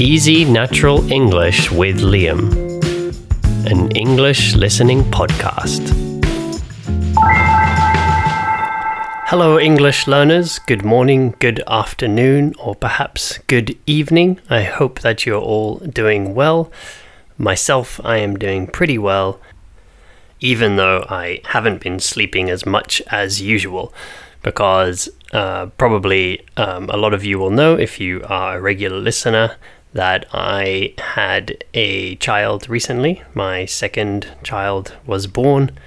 Easy Natural English with Liam, an English listening podcast. Hello, English learners. Good morning, good afternoon, or perhaps good evening. I hope that you're all doing well. Myself, I am doing pretty well, even though I haven't been sleeping as much as usual because uh, probably um, a lot of you will know if you are a regular listener that I had a child recently. My second child was born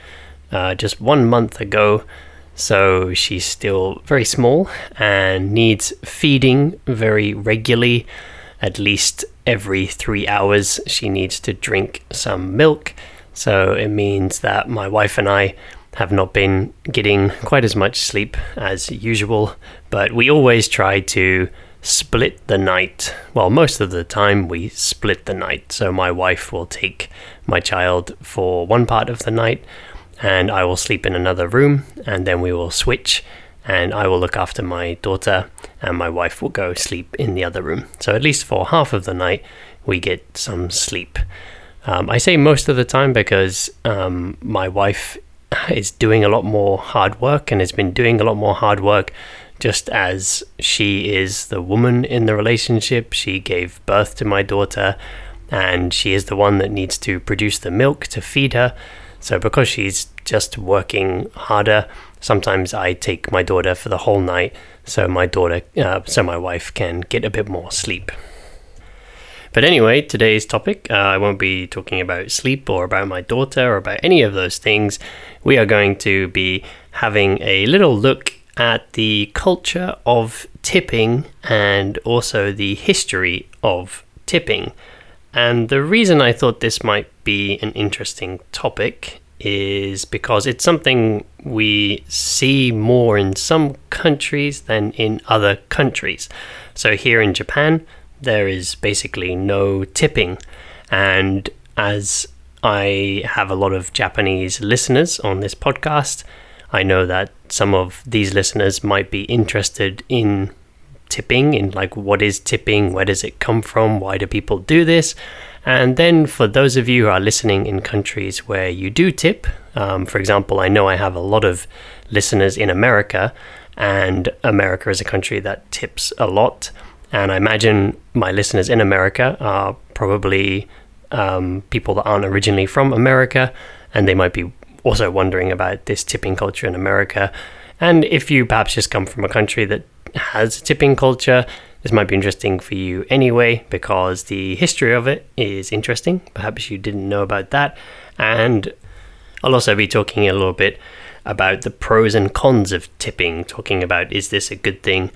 uh, just one month ago, so she's still very small and needs feeding very regularly. At least every three hours, she needs to drink some milk. So it means that my wife and I have not been getting quite as much sleep as usual, but we always try to split the night. Well, most of the time we split the night. So my wife will take my child for one part of the night, and I will sleep in another room, and then we will switch. And I will look after my daughter, and my wife will go sleep in the other room. So, at least for half of the night, we get some sleep. Um, I say most of the time because um, my wife is doing a lot more hard work and has been doing a lot more hard work just as she is the woman in the relationship. She gave birth to my daughter and she is the one that needs to produce the milk to feed her. So, because she's just working harder, sometimes I take my daughter for the whole night so my daughter, uh, so my wife can get a bit more sleep. But anyway, today's topic, uh, I won't be talking about sleep or about my daughter or about any of those things. We are going to be having a little look at the culture of tipping and also the history of tipping. And the reason I thought this might be an interesting topic is because it's something we see more in some countries than in other countries. So here in Japan, there is basically no tipping. And as I have a lot of Japanese listeners on this podcast, I know that some of these listeners might be interested in tipping, in like what is tipping, where does it come from, why do people do this? And then for those of you who are listening in countries where you do tip, um, for example, I know I have a lot of listeners in America, and America is a country that tips a lot. And I imagine my listeners in America are probably um, people that aren't originally from America, and they might be also wondering about this tipping culture in America. And if you perhaps just come from a country that has a tipping culture, this might be interesting for you anyway, because the history of it is interesting. Perhaps you didn't know about that. And I'll also be talking a little bit about the pros and cons of tipping, talking about is this a good thing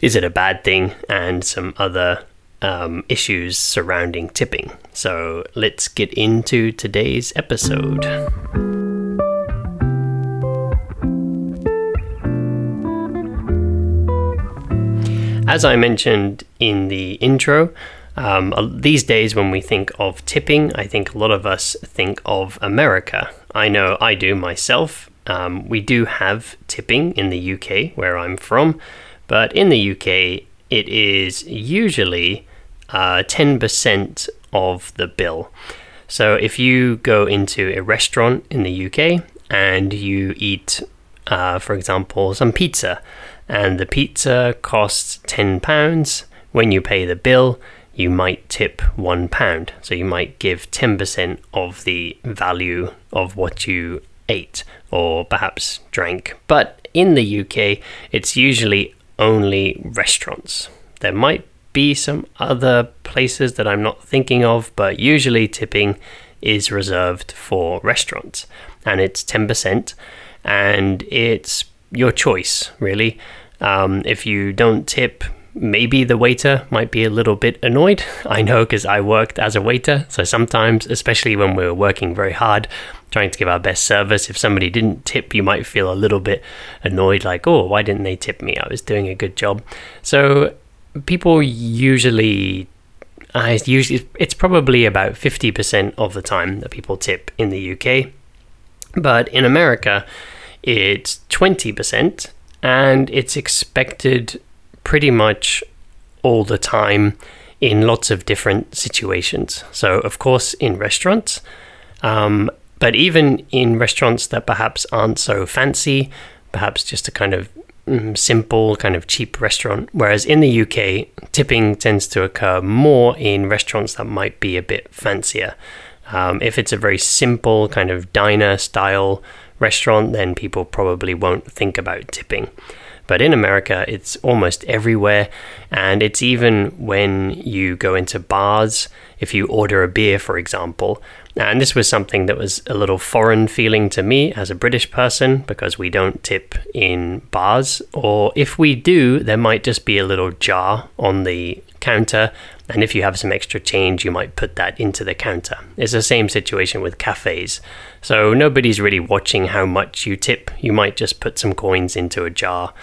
is it a bad thing, and some other um, issues surrounding tipping. So let's get into today's episode. As I mentioned in the intro, um, these days when we think of tipping, I think a lot of us think of America. I know I do myself. Um, we do have tipping in the UK, where I'm from, but in the UK, it is usually uh, 10% of the bill. So if you go into a restaurant in the UK and you eat, uh, for example, some pizza, and the pizza costs £10, when you pay the bill, you might tip one pound. So you might give 10% of the value of what you ate or perhaps drank. But in the UK, it's usually only restaurants. There might be some other places that I'm not thinking of, but usually tipping is reserved for restaurants and it's 10% and it's your choice, really. Um, if you don't tip, maybe the waiter might be a little bit annoyed. I know because I worked as a waiter, so sometimes, especially when we are working very hard, trying to give our best service. If somebody didn't tip, you might feel a little bit annoyed, like, oh, why didn't they tip me? I was doing a good job. So people usually. I usually it's probably about 50% of the time that people tip in the UK. But in America, it's 20% and it's expected pretty much all the time in lots of different situations. So, of course, in restaurants, um, but even in restaurants that perhaps aren't so fancy, perhaps just a kind of mm, simple, kind of cheap restaurant. Whereas in the UK, tipping tends to occur more in restaurants that might be a bit fancier. Um, if it's a very simple kind of diner style restaurant, then people probably won't think about tipping. But in America, it's almost everywhere. And it's even when you go into bars, if you order a beer, for example. And this was something that was a little foreign feeling to me as a British person because we don't tip in bars. Or if we do, there might just be a little jar on the counter. And if you have some extra change, you might put that into the counter. It's the same situation with cafes. So nobody's really watching how much you tip. You might just put some coins into a jar.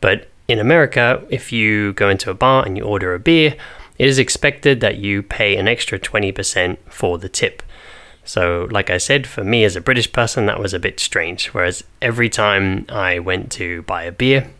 But in America, if you go into a bar and you order a beer, it is expected that you pay an extra 20% for the tip. So, like I said, for me as a British person, that was a bit strange. Whereas every time I went to buy a beer,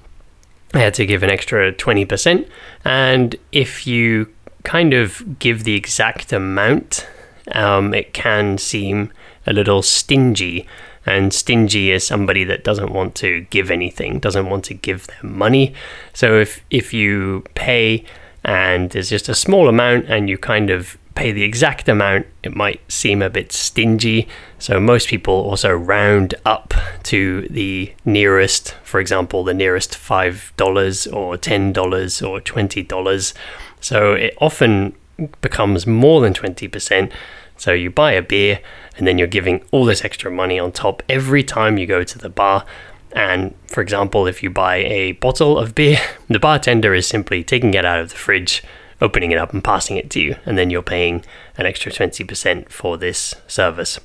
I had to give an extra 20%. And if you kind of give the exact amount, um, it can seem a little stingy. And stingy is somebody that doesn't want to give anything, doesn't want to give them money. So if if you pay and there's just a small amount and you kind of pay the exact amount, it might seem a bit stingy. So most people also round up to the nearest, for example, the nearest $5 or $10 or $20. So it often becomes more than 20%. So you buy a beer and then you're giving all this extra money on top every time you go to the bar. And for example, if you buy a bottle of beer, the bartender is simply taking it out of the fridge, opening it up, and passing it to you. And then you're paying an extra 20% for this service.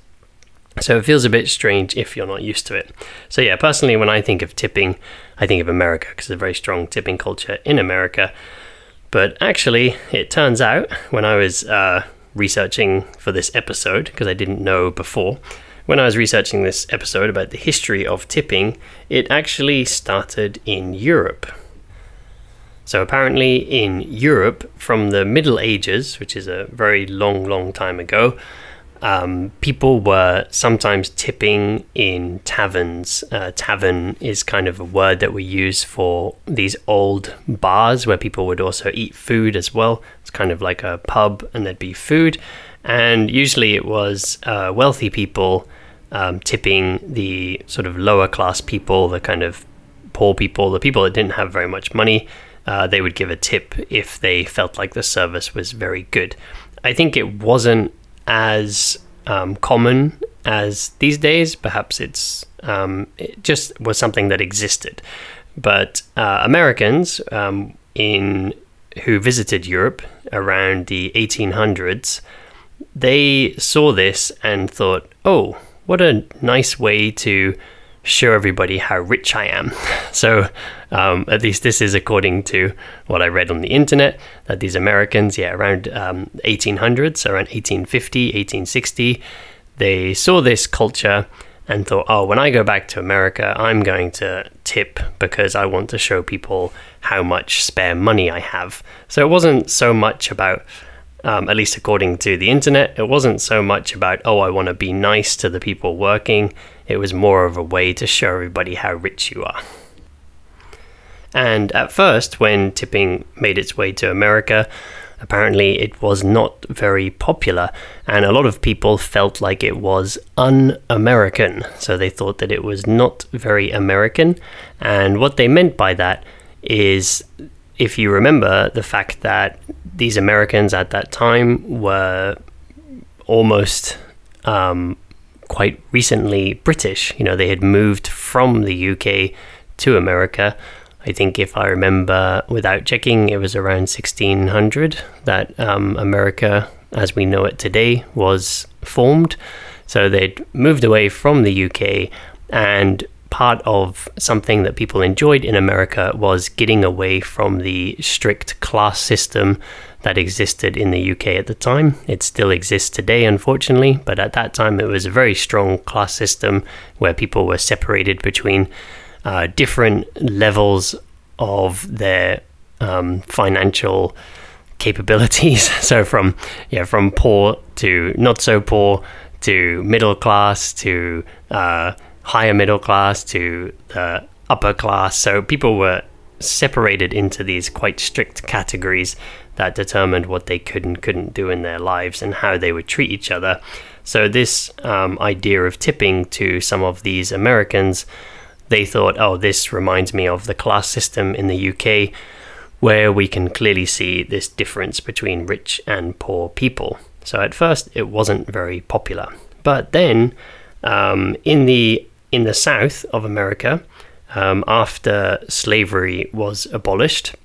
So it feels a bit strange if you're not used to it. So, yeah, personally, when I think of tipping, I think of America because there's a very strong tipping culture in America. But actually, it turns out when I was uh, researching for this episode because I didn't know before. When I was researching this episode about the history of tipping, it actually started in Europe. So, apparently, in Europe, from the Middle Ages, which is a very long, long time ago, um, people were sometimes tipping in taverns. Uh, tavern is kind of a word that we use for these old bars where people would also eat food as well. It's kind of like a pub, and there'd be food. And usually it was uh, wealthy people um, tipping the sort of lower class people, the kind of poor people, the people that didn't have very much money. Uh, they would give a tip if they felt like the service was very good. I think it wasn't as um, common as these days. Perhaps it's um, it just was something that existed. But uh, Americans um, in who visited Europe around the 1800s, they saw this and thought, "Oh, what a nice way to show everybody how rich I am. So, um, at least this is according to what I read on the internet, that these Americans, yeah, around um, 1800s, around 1850, 1860, they saw this culture and thought, oh, when I go back to America, I'm going to tip because I want to show people how much spare money I have. So it wasn't so much about, um, at least according to the internet, it wasn't so much about, oh, I want to be nice to the people working. It was more of a way to show everybody how rich you are. And at first, when tipping made its way to America, apparently it was not very popular, and a lot of people felt like it was un American. So they thought that it was not very American. And what they meant by that is if you remember the fact that these Americans at that time were almost um, quite recently British. You know, they had moved from the UK to America. I think if I remember without checking, it was around 1600 that um, America, as we know it today, was formed. So they'd moved away from the UK, and part of something that people enjoyed in America was getting away from the strict class system that existed in the UK at the time. It still exists today, unfortunately, but at that time it was a very strong class system where people were separated between uh, different levels of their um, financial capabilities. So from yeah, from poor to not so poor to middle class to uh, higher middle class to the upper class. So people were separated into these quite strict categories that determined what they could and couldn't do in their lives and how they would treat each other. So this um, idea of tipping to some of these Americans, they thought, oh, this reminds me of the class system in the UK, where we can clearly see this difference between rich and poor people. So at first, it wasn't very popular, but then um, in the in the South of America, um, after slavery was abolished,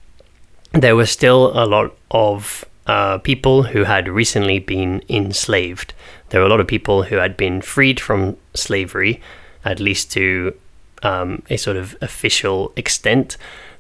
there were still a lot of uh, people who had recently been enslaved. There were a lot of people who had been freed from slavery, at least to um, a sort of official extent,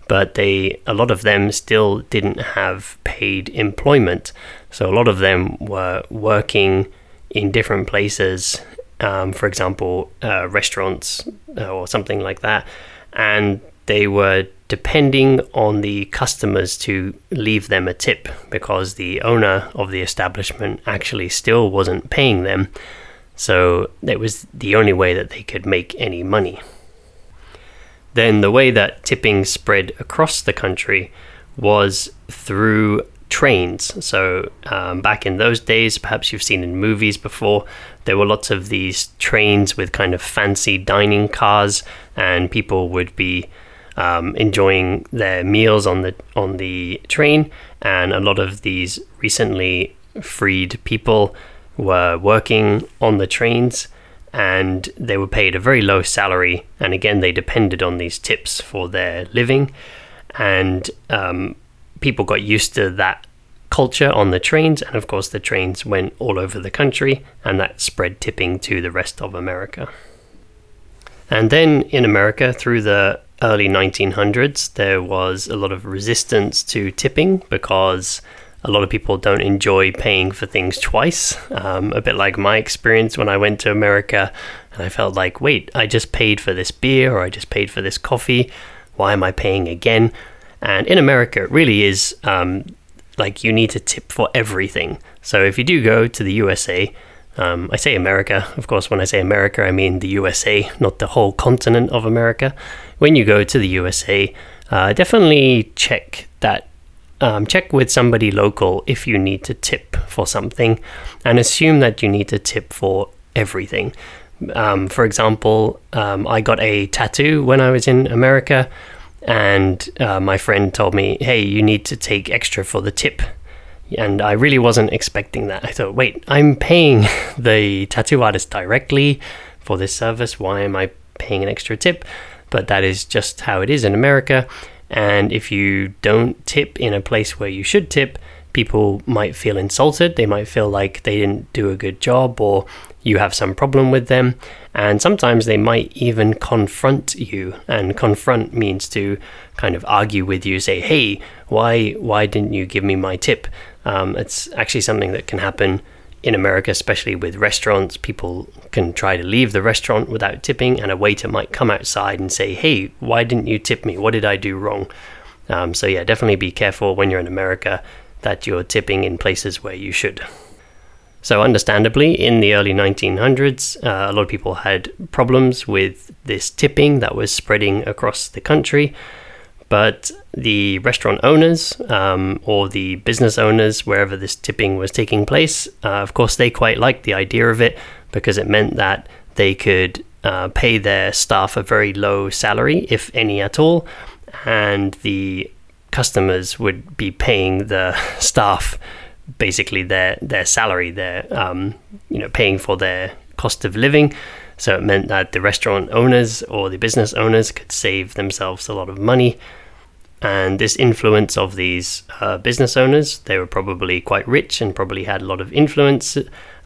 but they a lot of them still didn't have paid employment. So a lot of them were working in different places, um, for example, uh, restaurants uh, or something like that, and they were depending on the customers to leave them a tip because the owner of the establishment actually still wasn't paying them. So it was the only way that they could make any money. Then the way that tipping spread across the country was through trains. So um, back in those days, perhaps you've seen in movies before, there were lots of these trains with kind of fancy dining cars, and people would be um, enjoying their meals on the on the train, and a lot of these recently freed people were working on the trains, and they were paid a very low salary, and again they depended on these tips for their living, and um, people got used to that culture on the trains, and of course the trains went all over the country, and that spread tipping to the rest of America. And then in America, through the early 1900s, there was a lot of resistance to tipping because a lot of people don't enjoy paying for things twice. Um, a bit like my experience when I went to America and I felt like, wait, I just paid for this beer or I just paid for this coffee. Why am I paying again? And in America, it really is um, like you need to tip for everything. So if you do go to the USA, um, I say America, of course, when I say America, I mean the USA, not the whole continent of America. When you go to the USA, uh, definitely check that. Um, check with somebody local if you need to tip for something and assume that you need to tip for everything. Um, for example, um, I got a tattoo when I was in America, and uh, my friend told me, hey, you need to take extra for the tip and I really wasn't expecting that. I thought, wait, I'm paying the tattoo artist directly for this service. Why am I paying an extra tip? But that is just how it is in America. And if you don't tip in a place where you should tip, people might feel insulted. They might feel like they didn't do a good job or you have some problem with them. And sometimes they might even confront you. And confront means to kind of argue with you, say, hey, why, why didn't you give me my tip? Um, it's actually something that can happen in America, especially with restaurants. People can try to leave the restaurant without tipping, and a waiter might come outside and say, Hey, why didn't you tip me? What did I do wrong? Um, so, yeah, definitely be careful when you're in America that you're tipping in places where you should. So, understandably, in the early 1900s, uh, a lot of people had problems with this tipping that was spreading across the country. But the restaurant owners um, or the business owners, wherever this tipping was taking place, uh, of course, they quite liked the idea of it because it meant that they could uh, pay their staff a very low salary, if any at all, and the customers would be paying the staff basically their their salary, their um, you know paying for their cost of living. So it meant that the restaurant owners or the business owners could save themselves a lot of money and this influence of these uh, business owners, they were probably quite rich and probably had a lot of influence,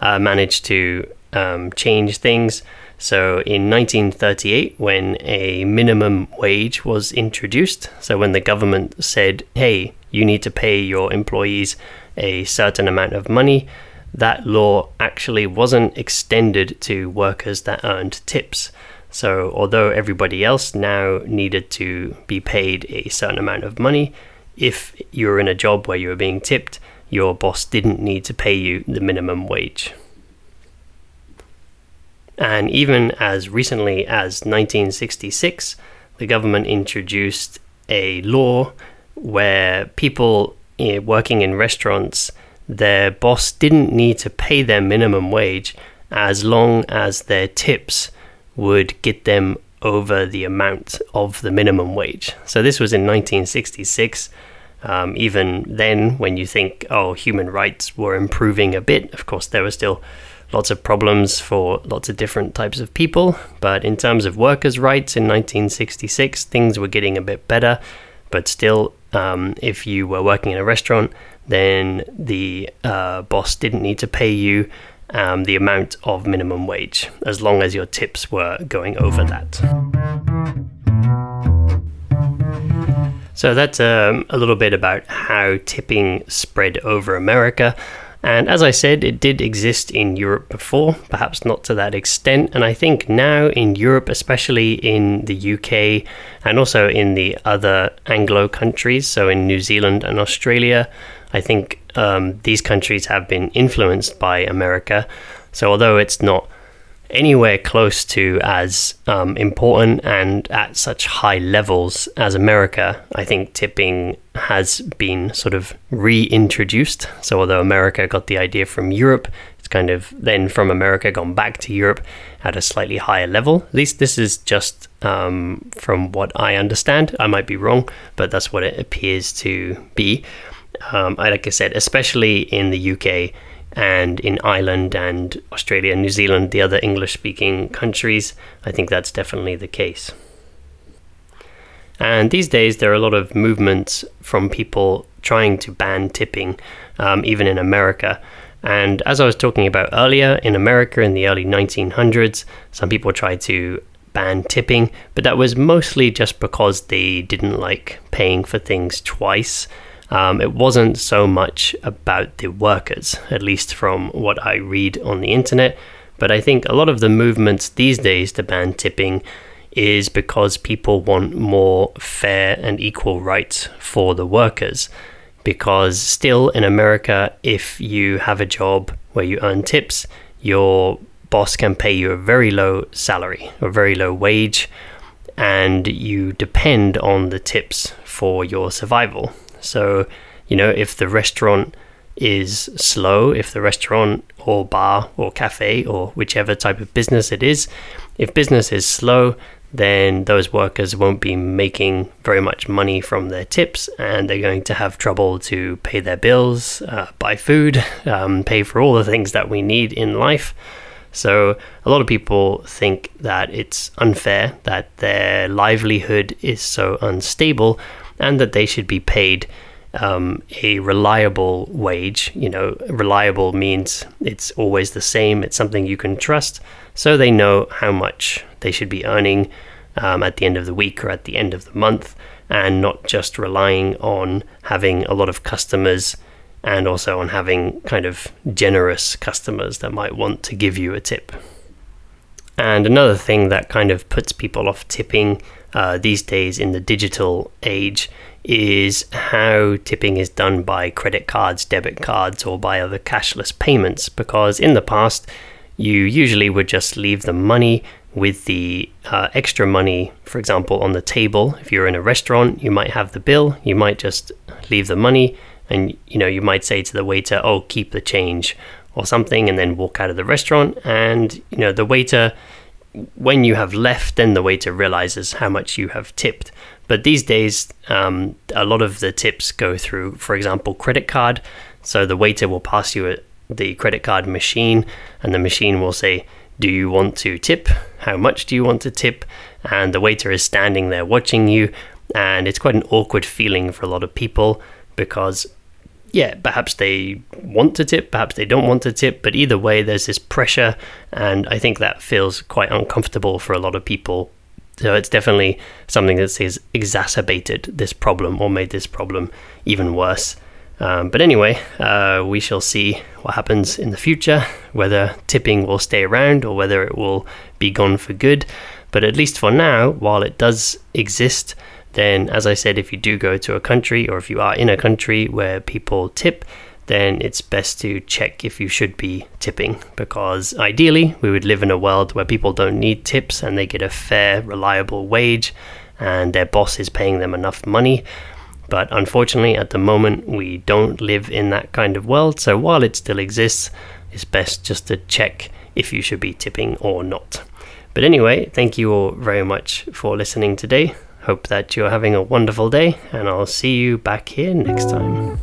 uh, managed to um, change things. So in 1938, when a minimum wage was introduced, so when the government said, hey, you need to pay your employees a certain amount of money, that law actually wasn't extended to workers that earned tips. So, although everybody else now needed to be paid a certain amount of money, if you were in a job where you were being tipped, your boss didn't need to pay you the minimum wage. And even as recently as 1966, the government introduced a law where people eh, working in restaurants, their boss didn't need to pay their minimum wage as long as their tips would get them over the amount of the minimum wage. So this was in 1966. Um, even then, when you think, oh, human rights were improving a bit, of course, there were still lots of problems for lots of different types of people. But in terms of workers' rights in 1966, things were getting a bit better. But still, um, if you were working in a restaurant, then the uh, boss didn't need to pay you um, the amount of minimum wage as long as your tips were going over that. So that's um, a little bit about how tipping spread over America. And as I said, it did exist in Europe before, perhaps not to that extent. And I think now in Europe, especially in the UK and also in the other Anglo countries, so in New Zealand and Australia, I think um, these countries have been influenced by America. So although it's not anywhere close to as um, important and at such high levels as America, I think tipping has been sort of reintroduced. So, although America got the idea from Europe, it's kind of then from America gone back to Europe at a slightly higher level. At least this is just um, from what I understand. I might be wrong, but that's what it appears to be. Um, like I said, especially in the UK and in Ireland and Australia and New Zealand, the other English speaking countries, I think that's definitely the case. And these days, there are a lot of movements from people trying to ban tipping, um, even in America. And as I was talking about earlier, in America in the early 1900s, some people tried to ban tipping, but that was mostly just because they didn't like paying for things twice. Um, it wasn't so much about the workers, at least from what I read on the internet. But I think a lot of the movements these days to ban tipping is because people want more fair and equal rights for the workers. Because still in America, if you have a job where you earn tips, your boss can pay you a very low salary, a very low wage, and you depend on the tips for your survival. So, you know, if the restaurant is slow, if the restaurant or bar or cafe or whichever type of business it is, if business is slow, then those workers won't be making very much money from their tips and they're going to have trouble to pay their bills, uh, buy food, um, pay for all the things that we need in life. So, a lot of people think that it's unfair that their livelihood is so unstable and that they should be paid um, a reliable wage. You know, reliable means it's always the same, it's something you can trust, so they know how much they should be earning um, at the end of the week or at the end of the month, and not just relying on having a lot of customers and also on having kind of generous customers that might want to give you a tip. And another thing that kind of puts people off tipping uh, these days in the digital age is how tipping is done by credit cards, debit cards, or by other cashless payments. Because in the past, you usually would just leave the money with the uh, extra money, for example, on the table. If you're in a restaurant, you might have the bill, you might just leave the money, and you know, you might say to the waiter, "Oh, keep the change." Or something, and then walk out of the restaurant. And you know, the waiter when you have left, then the waiter realizes how much you have tipped. But these days, um, a lot of the tips go through, for example, credit card. So the waiter will pass you the credit card machine, and the machine will say, Do you want to tip? How much do you want to tip? And the waiter is standing there watching you. And it's quite an awkward feeling for a lot of people because yeah, perhaps they want to tip, perhaps they don't want to tip, but either way, there's this pressure, and I think that feels quite uncomfortable for a lot of people. So it's definitely something that has exacerbated this problem or made this problem even worse. Um, but anyway, uh, we shall see what happens in the future, whether tipping will stay around or whether it will be gone for good. But at least for now, while it does exist, then as I said, if you do go to a country or if you are in a country where people tip, then it's best to check if you should be tipping because ideally we would live in a world where people don't need tips and they get a fair, reliable wage and their boss is paying them enough money. But unfortunately, at the moment, we don't live in that kind of world. So while it still exists, it's best just to check if you should be tipping or not. But anyway, thank you all very much for listening today. Hope that you're having a wonderful day, and I'll see you back here next time.